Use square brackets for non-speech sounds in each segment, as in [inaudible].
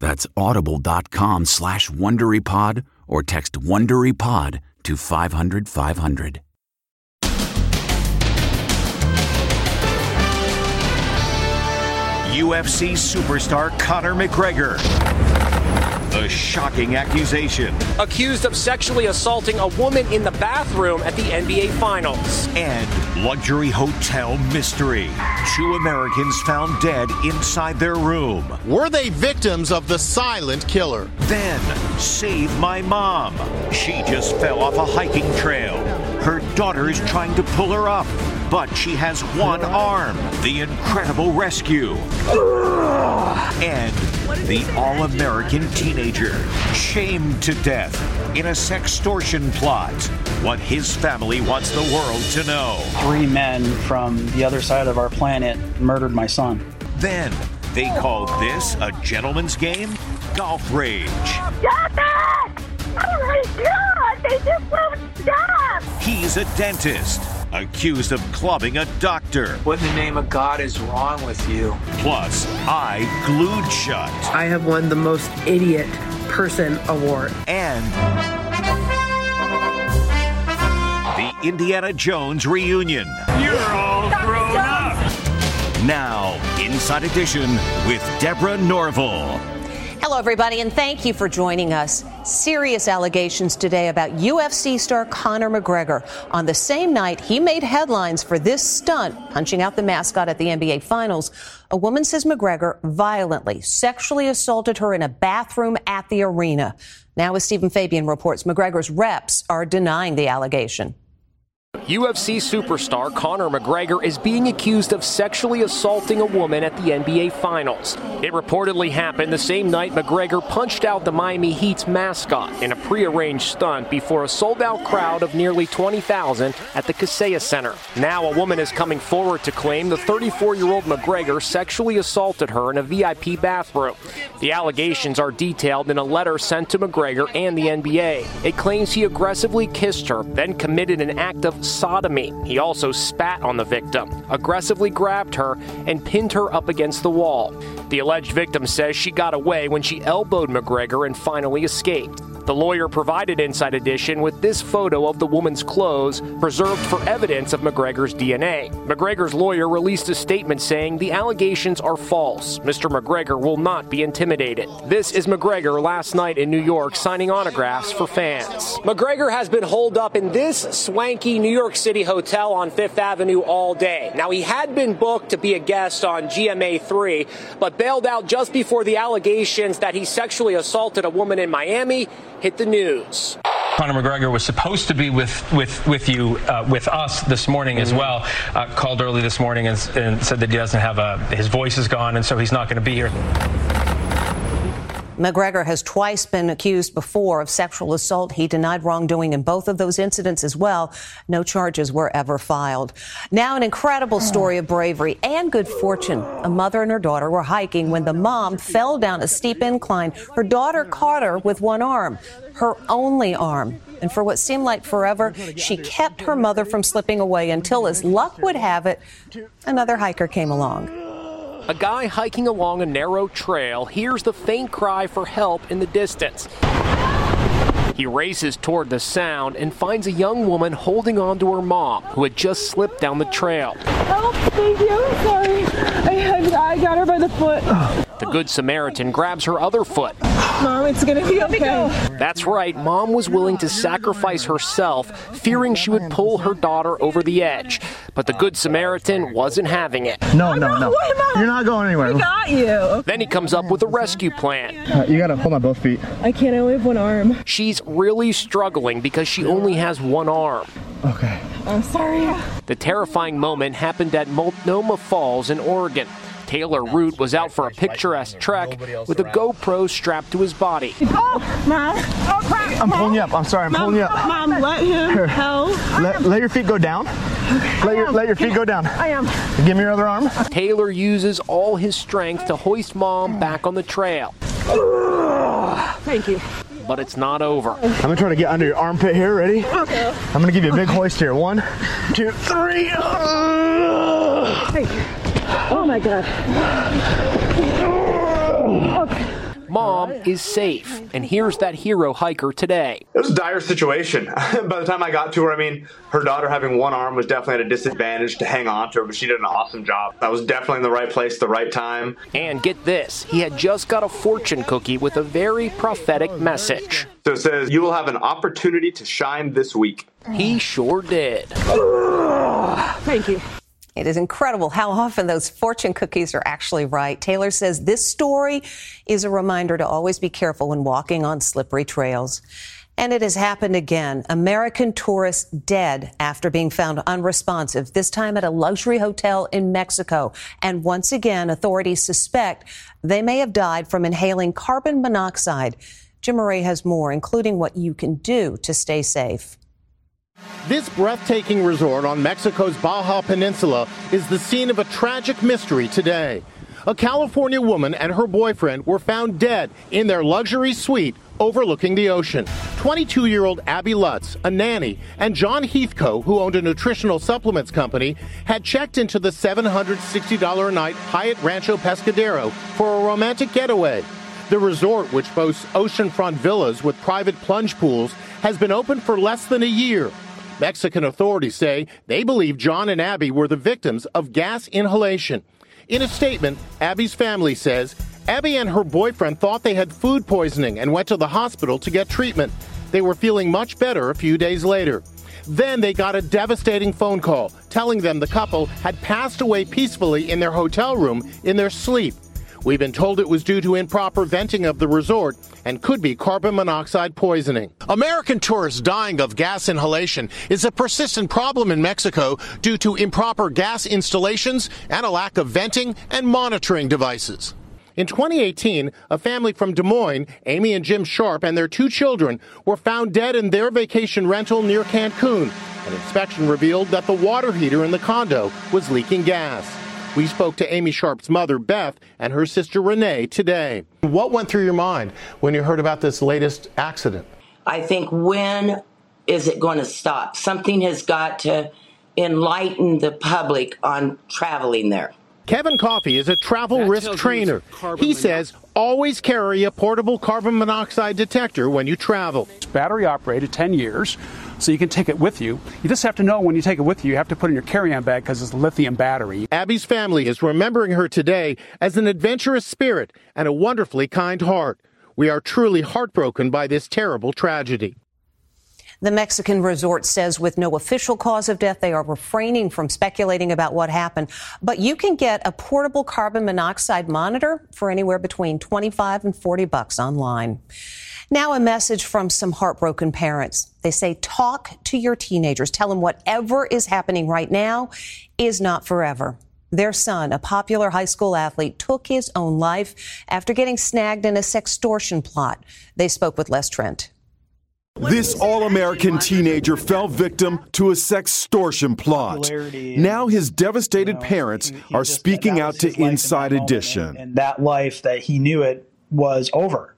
That's audible.com slash WonderyPod or text WonderyPod to 500 500. UFC superstar Conor McGregor. A shocking accusation. Accused of sexually assaulting a woman in the bathroom at the NBA Finals. And luxury hotel mystery. Two Americans found dead inside their room. Were they victims of the silent killer? Then, save my mom. She just fell off a hiking trail. Her daughter is trying to pull her up, but she has one arm. The incredible rescue. And the all American teenager, shamed to death in a sextortion plot. What his family wants the world to know. Three men from the other side of our planet murdered my son. Then they called this a gentleman's game? Golf Rage. Stop it! Oh my god! They just won't stop! He's a dentist, accused of clubbing a doctor. What in the name of God is wrong with you? Plus, I glued shut. I have won the most idiot person award. And the Indiana Jones reunion. You're all grown up. Now, Inside Edition with Deborah Norville. Hello, everybody, and thank you for joining us. Serious allegations today about UFC star Conor McGregor. On the same night, he made headlines for this stunt, punching out the mascot at the NBA Finals. A woman says McGregor violently sexually assaulted her in a bathroom at the arena. Now, as Stephen Fabian reports, McGregor's reps are denying the allegation. UFC superstar Conor McGregor is being accused of sexually assaulting a woman at the NBA Finals. It reportedly happened the same night McGregor punched out the Miami Heat's mascot in a prearranged stunt before a sold out crowd of nearly 20,000 at the Kaseya Center. Now, a woman is coming forward to claim the 34 year old McGregor sexually assaulted her in a VIP bathroom. The allegations are detailed in a letter sent to McGregor and the NBA. It claims he aggressively kissed her, then committed an act of sodomy. He also spat on the victim, aggressively grabbed her, and pinned her up against the wall. The alleged victim says she got away when she elbowed McGregor and finally escaped. The lawyer provided Inside Edition with this photo of the woman's clothes, preserved for evidence of McGregor's DNA. McGregor's lawyer released a statement saying the allegations are false. Mr. McGregor will not be intimidated. This is McGregor last night in New York signing autographs for fans. McGregor has been holed up in this swanky New York City hotel on Fifth Avenue all day. Now, he had been booked to be a guest on GMA 3, but bailed out just before the allegations that he sexually assaulted a woman in Miami hit the news. Conor McGregor was supposed to be with with with you uh, with us this morning mm-hmm. as well. Uh, called early this morning and, and, said that he doesn't have a his voice is gone and so he's not going to be here. McGregor has twice been accused before of sexual assault. He denied wrongdoing in both of those incidents as well. No charges were ever filed. Now, an incredible story of bravery and good fortune. A mother and her daughter were hiking when the mom fell down a steep incline. Her daughter caught her with one arm, her only arm. And for what seemed like forever, she kept her mother from slipping away until, as luck would have it, another hiker came along. A guy hiking along a narrow trail hears the faint cry for help in the distance. He races toward the sound and finds a young woman holding on to her mom, who had just slipped down the trail. Help, thank you. I'm sorry. I, I got her by the foot. The Good Samaritan grabs her other foot. Mom, it's gonna be okay. That's right, mom was willing to sacrifice herself, fearing she would pull her daughter over the edge. But the Good Samaritan wasn't having it. No, no, no. You're not going anywhere. We got you. Then he comes up with a rescue plan. Uh, you gotta hold on both feet. I can't. I only have one arm. She's really struggling because she only has one arm. Okay. I'm sorry. The terrifying moment happened at Multnomah Falls in Oregon. Taylor Root was out for a picturesque trek with a GoPro strapped to his body. Oh, Mom. Oh, oh, crap. I'm pulling you up. I'm sorry. I'm Mom, pulling you up. Mom, let him help. Let, let your feet go down. Let your, let your feet go down. I am. Give me your other arm. Taylor uses all his strength to hoist mom back on the trail. Thank you. But it's not over. I'm gonna try to get under your armpit here. Ready? Okay. I'm gonna give you a big hoist here. One, two, three. Thank you. Oh my God. Mom is safe. And here's that hero hiker today. It was a dire situation. [laughs] By the time I got to her, I mean, her daughter having one arm was definitely at a disadvantage to hang on to her, but she did an awesome job. I was definitely in the right place, the right time. And get this, he had just got a fortune cookie with a very prophetic message. So it says, You will have an opportunity to shine this week. He sure did. Thank you. It is incredible how often those fortune cookies are actually right. Taylor says this story is a reminder to always be careful when walking on slippery trails. And it has happened again. American tourists dead after being found unresponsive, this time at a luxury hotel in Mexico. And once again, authorities suspect they may have died from inhaling carbon monoxide. Jim Moret has more, including what you can do to stay safe. This breathtaking resort on Mexico's Baja Peninsula is the scene of a tragic mystery today. A California woman and her boyfriend were found dead in their luxury suite overlooking the ocean. 22 year old Abby Lutz, a nanny, and John Heathco, who owned a nutritional supplements company, had checked into the $760 a night Hyatt Rancho Pescadero for a romantic getaway. The resort, which boasts oceanfront villas with private plunge pools, has been open for less than a year. Mexican authorities say they believe John and Abby were the victims of gas inhalation. In a statement, Abby's family says Abby and her boyfriend thought they had food poisoning and went to the hospital to get treatment. They were feeling much better a few days later. Then they got a devastating phone call telling them the couple had passed away peacefully in their hotel room in their sleep. We've been told it was due to improper venting of the resort and could be carbon monoxide poisoning. American tourists dying of gas inhalation is a persistent problem in Mexico due to improper gas installations and a lack of venting and monitoring devices. In 2018, a family from Des Moines, Amy and Jim Sharp, and their two children were found dead in their vacation rental near Cancun. An inspection revealed that the water heater in the condo was leaking gas. We spoke to Amy Sharp's mother, Beth, and her sister, Renee, today. What went through your mind when you heard about this latest accident? I think when is it going to stop? Something has got to enlighten the public on traveling there. Kevin Coffey is a travel risk trainer. He says always carry a portable carbon monoxide detector when you travel. It's battery operated, 10 years, so you can take it with you. You just have to know when you take it with you, you have to put it in your carry on bag because it's a lithium battery. Abby's family is remembering her today as an adventurous spirit and a wonderfully kind heart. We are truly heartbroken by this terrible tragedy. The Mexican resort says with no official cause of death, they are refraining from speculating about what happened. But you can get a portable carbon monoxide monitor for anywhere between 25 and 40 bucks online. Now, a message from some heartbroken parents. They say, talk to your teenagers. Tell them whatever is happening right now is not forever. Their son, a popular high school athlete, took his own life after getting snagged in a sextortion plot. They spoke with Les Trent. This all American teenager fell victim to a sextortion plot. Now his devastated parents are speaking out to Inside Edition. And that life that he knew it was over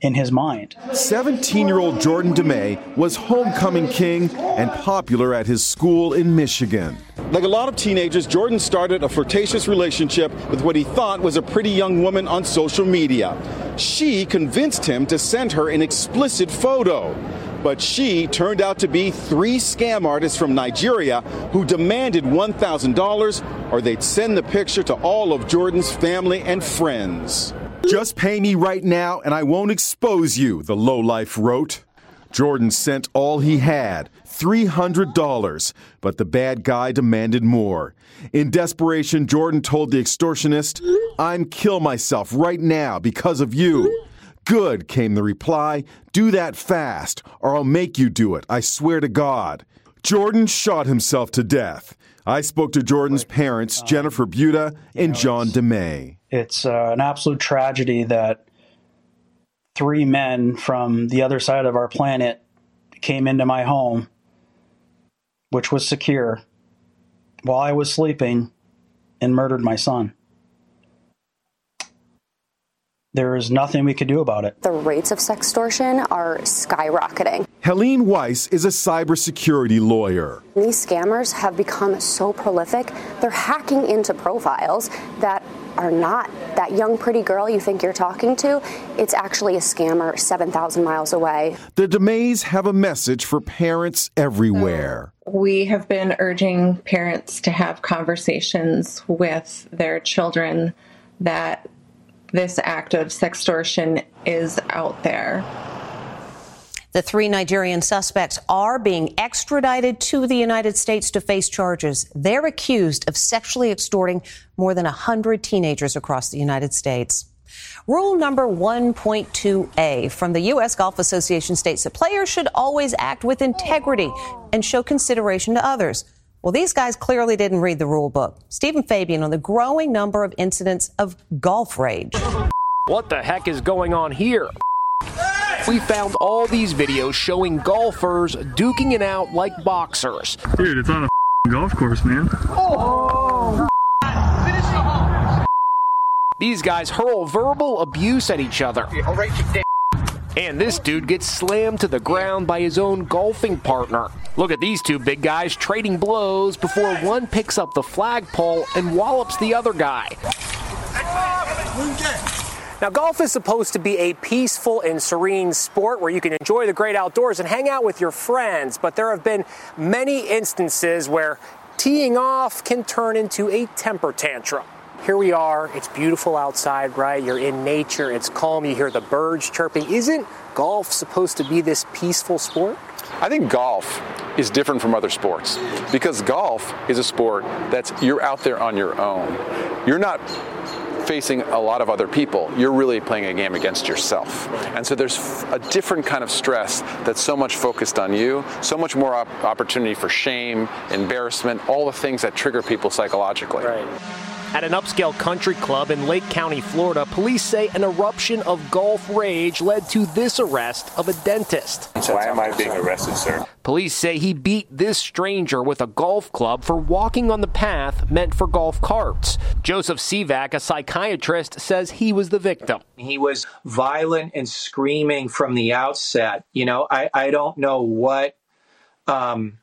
in his mind. 17 year old Jordan DeMay was homecoming king and popular at his school in Michigan. Like a lot of teenagers, Jordan started a flirtatious relationship with what he thought was a pretty young woman on social media. She convinced him to send her an explicit photo. But she turned out to be three scam artists from Nigeria who demanded $1,000 or they'd send the picture to all of Jordan's family and friends. Just pay me right now and I won't expose you, the lowlife wrote. Jordan sent all he had, $300, but the bad guy demanded more. In desperation, Jordan told the extortionist, I'm kill myself right now because of you. Good, came the reply. Do that fast, or I'll make you do it. I swear to God. Jordan shot himself to death. I spoke to Jordan's parents, Jennifer Buta and John DeMay. It's uh, an absolute tragedy that three men from the other side of our planet came into my home, which was secure, while I was sleeping and murdered my son. There is nothing we could do about it. The rates of sextortion are skyrocketing. Helene Weiss is a cybersecurity lawyer. These scammers have become so prolific, they're hacking into profiles that are not that young, pretty girl you think you're talking to. It's actually a scammer 7,000 miles away. The DeMays have a message for parents everywhere. We have been urging parents to have conversations with their children that this act of sextortion is out there. The three Nigerian suspects are being extradited to the United States to face charges. They're accused of sexually extorting more than 100 teenagers across the United States. Rule number 1.2a from the U.S. Golf Association states that players should always act with integrity and show consideration to others. Well, these guys clearly didn't read the rule book. Stephen Fabian on the growing number of incidents of golf rage. What the heck is going on here? We found all these videos showing golfers duking it out like boxers. Dude, it's on a golf course, man. Oh. These guys hurl verbal abuse at each other. And this dude gets slammed to the ground by his own golfing partner. Look at these two big guys trading blows before one picks up the flagpole and wallops the other guy. Now, golf is supposed to be a peaceful and serene sport where you can enjoy the great outdoors and hang out with your friends, but there have been many instances where teeing off can turn into a temper tantrum. Here we are, it's beautiful outside, right? You're in nature, it's calm, you hear the birds chirping. Isn't golf supposed to be this peaceful sport? I think golf is different from other sports because golf is a sport that's you're out there on your own. You're not facing a lot of other people. You're really playing a game against yourself. And so there's a different kind of stress that's so much focused on you, so much more op- opportunity for shame, embarrassment, all the things that trigger people psychologically. Right. At an upscale country club in Lake County, Florida, police say an eruption of golf rage led to this arrest of a dentist. Why am I being arrested, sir? Police say he beat this stranger with a golf club for walking on the path meant for golf carts. Joseph Sivak, a psychiatrist, says he was the victim. He was violent and screaming from the outset. You know, I, I don't know what. Um,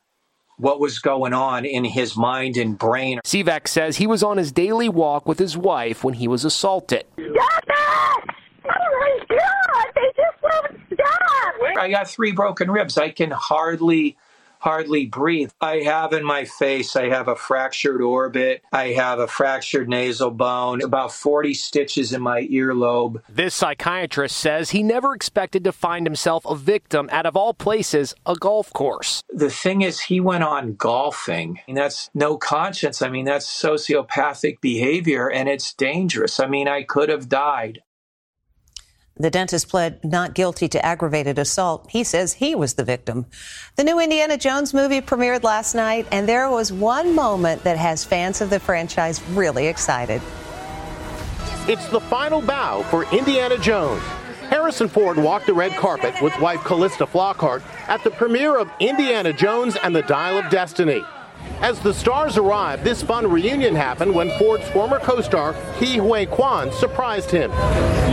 what was going on in his mind and brain. Sivak says he was on his daily walk with his wife when he was assaulted. Stop it! Oh my God! They just won't stop! I got three broken ribs. I can hardly hardly breathe. I have in my face, I have a fractured orbit, I have a fractured nasal bone, about 40 stitches in my earlobe. This psychiatrist says he never expected to find himself a victim out of all places, a golf course. The thing is, he went on golfing. And that's no conscience. I mean, that's sociopathic behavior and it's dangerous. I mean, I could have died. The dentist pled not guilty to aggravated assault. He says he was the victim. The new Indiana Jones movie premiered last night, and there was one moment that has fans of the franchise really excited. It's the final bow for Indiana Jones. Harrison Ford walked the red carpet with wife Calista Flockhart at the premiere of Indiana Jones and the Dial of Destiny. As the stars arrived, this fun reunion happened when Ford's former co-star Ke Huy Quan surprised him.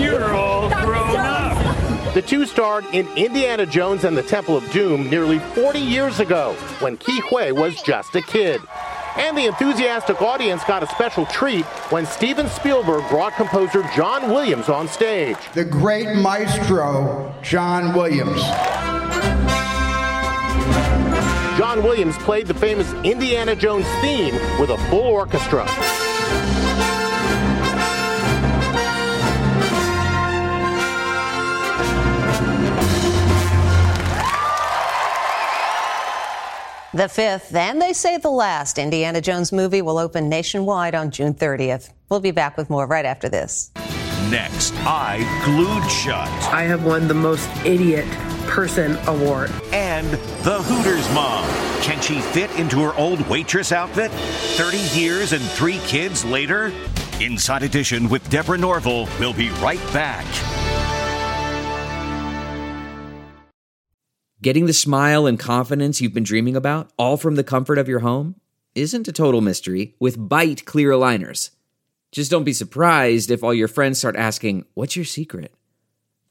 You're all grown up. The two starred in Indiana Jones and the Temple of Doom nearly 40 years ago when Ke Huy was just a kid. And the enthusiastic audience got a special treat when Steven Spielberg brought composer John Williams on stage. The great maestro, John Williams. John Williams played the famous Indiana Jones theme with a full orchestra. The fifth, and they say the last, Indiana Jones movie will open nationwide on June 30th. We'll be back with more right after this. Next, I glued shut. I have won the most idiot person award. And the Hooters mom. Can she fit into her old waitress outfit? 30 years and three kids later? Inside Edition with Deborah Norville. We'll be right back. Getting the smile and confidence you've been dreaming about, all from the comfort of your home, isn't a total mystery with Byte clear aligners. Just don't be surprised if all your friends start asking, What's your secret?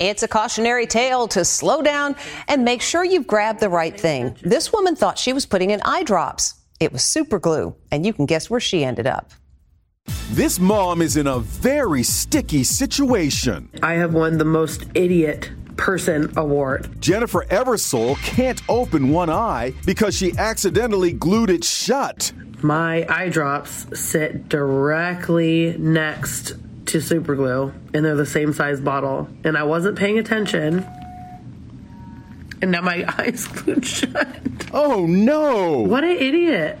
It's a cautionary tale to slow down and make sure you've grabbed the right thing. This woman thought she was putting in eye drops. It was super glue, and you can guess where she ended up. This mom is in a very sticky situation. I have won the most idiot person award. Jennifer Eversole can't open one eye because she accidentally glued it shut. My eye drops sit directly next to super glue, and they're the same size bottle. And I wasn't paying attention. And now my [laughs] eyes glued shut. Oh no! What an idiot.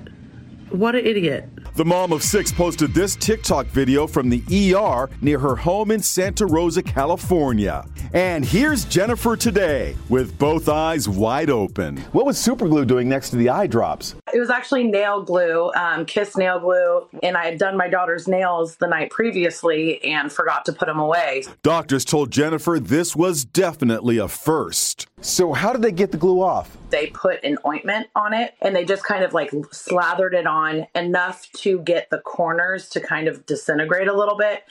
What an idiot. The mom of six posted this TikTok video from the ER near her home in Santa Rosa, California. And here's Jennifer today with both eyes wide open. What was Superglue doing next to the eye drops? It was actually nail glue, um, Kiss nail glue, and I had done my daughter's nails the night previously and forgot to put them away. Doctors told Jennifer this was definitely a first. So, how did they get the glue off? They put an ointment on it and they just kind of like slathered it on enough to get the corners to kind of disintegrate a little bit.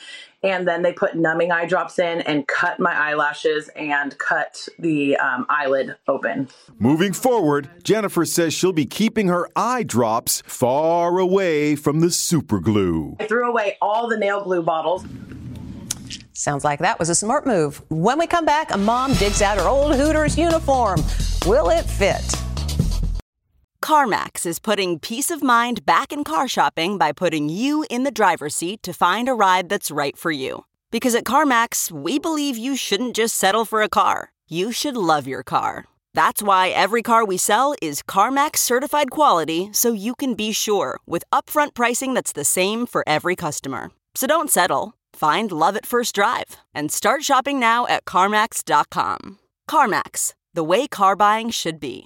And then they put numbing eye drops in and cut my eyelashes and cut the um, eyelid open. Moving forward, Jennifer says she'll be keeping her eye drops far away from the super glue. I threw away all the nail glue bottles. Sounds like that was a smart move. When we come back, a mom digs out her old Hooters uniform. Will it fit? CarMax is putting peace of mind back in car shopping by putting you in the driver's seat to find a ride that's right for you. Because at CarMax, we believe you shouldn't just settle for a car, you should love your car. That's why every car we sell is CarMax certified quality so you can be sure with upfront pricing that's the same for every customer. So don't settle. Find love at first drive and start shopping now at CarMax.com. CarMax, the way car buying should be.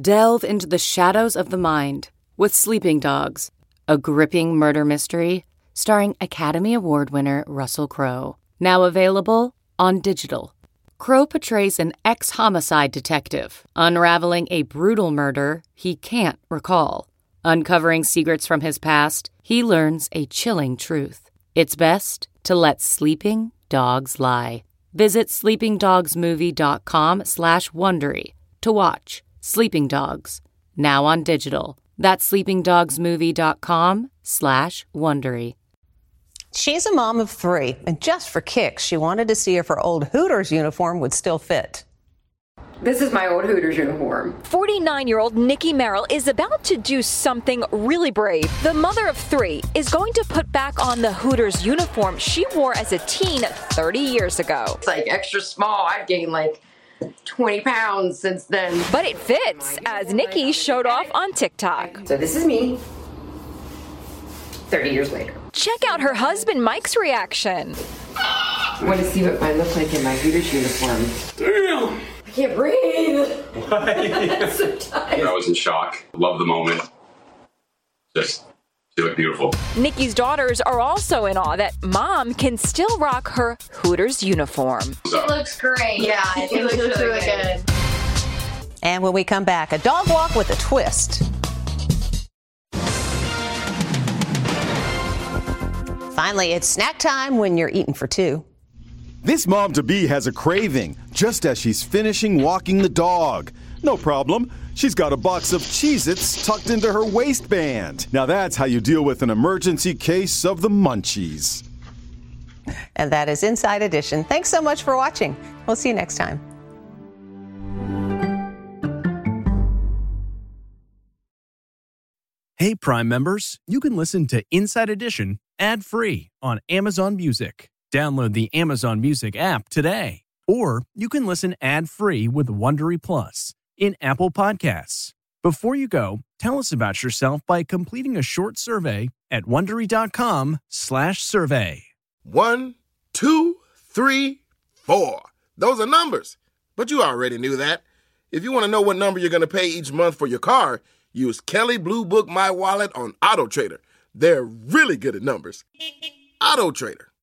Delve into the shadows of the mind with Sleeping Dogs, a gripping murder mystery starring Academy Award winner Russell Crowe. Now available on digital. Crowe portrays an ex homicide detective, unraveling a brutal murder he can't recall. Uncovering secrets from his past, he learns a chilling truth. It's best to let sleeping dogs lie. Visit sleepingdogsmovie.com slash Wondery to watch Sleeping Dogs, now on digital. That's sleepingdogsmovie.com slash Wondery. She's a mom of three, and just for kicks, she wanted to see if her old Hooters uniform would still fit. This is my old Hooters uniform. 49 year old Nikki Merrill is about to do something really brave. The mother of three is going to put back on the Hooters uniform she wore as a teen 30 years ago. It's like extra small. I've gained like 20 pounds since then. But it fits, oh as Nikki showed off on TikTok. So this is me 30 years later. Check out her husband Mike's reaction. I want to see what I look like in my Hooters uniform. Damn! I can't breathe. [laughs] I was in shock. Love the moment. Just, she looked beautiful. Nikki's daughters are also in awe that mom can still rock her Hooters uniform. It looks great. Yeah, it, looks, really good. And when we come back, a dog walk with a twist. Finally, it's snack time when you're eating for two. This mom to be has a craving just as she's finishing walking the dog. No problem. She's got a box of Cheez Its tucked into her waistband. Now that's how you deal with an emergency case of the munchies. And that is Inside Edition. Thanks so much for watching. We'll see you next time. Hey, Prime members, you can listen to Inside Edition ad free on Amazon Music. Download the Amazon Music app today. Or you can listen ad free with Wondery Plus in Apple Podcasts. Before you go, tell us about yourself by completing a short survey at wondery.com/slash survey. One, two, three, four. Those are numbers. But you already knew that. If you want to know what number you're going to pay each month for your car, use Kelley Blue Book My Wallet on Auto Trader. They're really good at numbers. Auto Trader.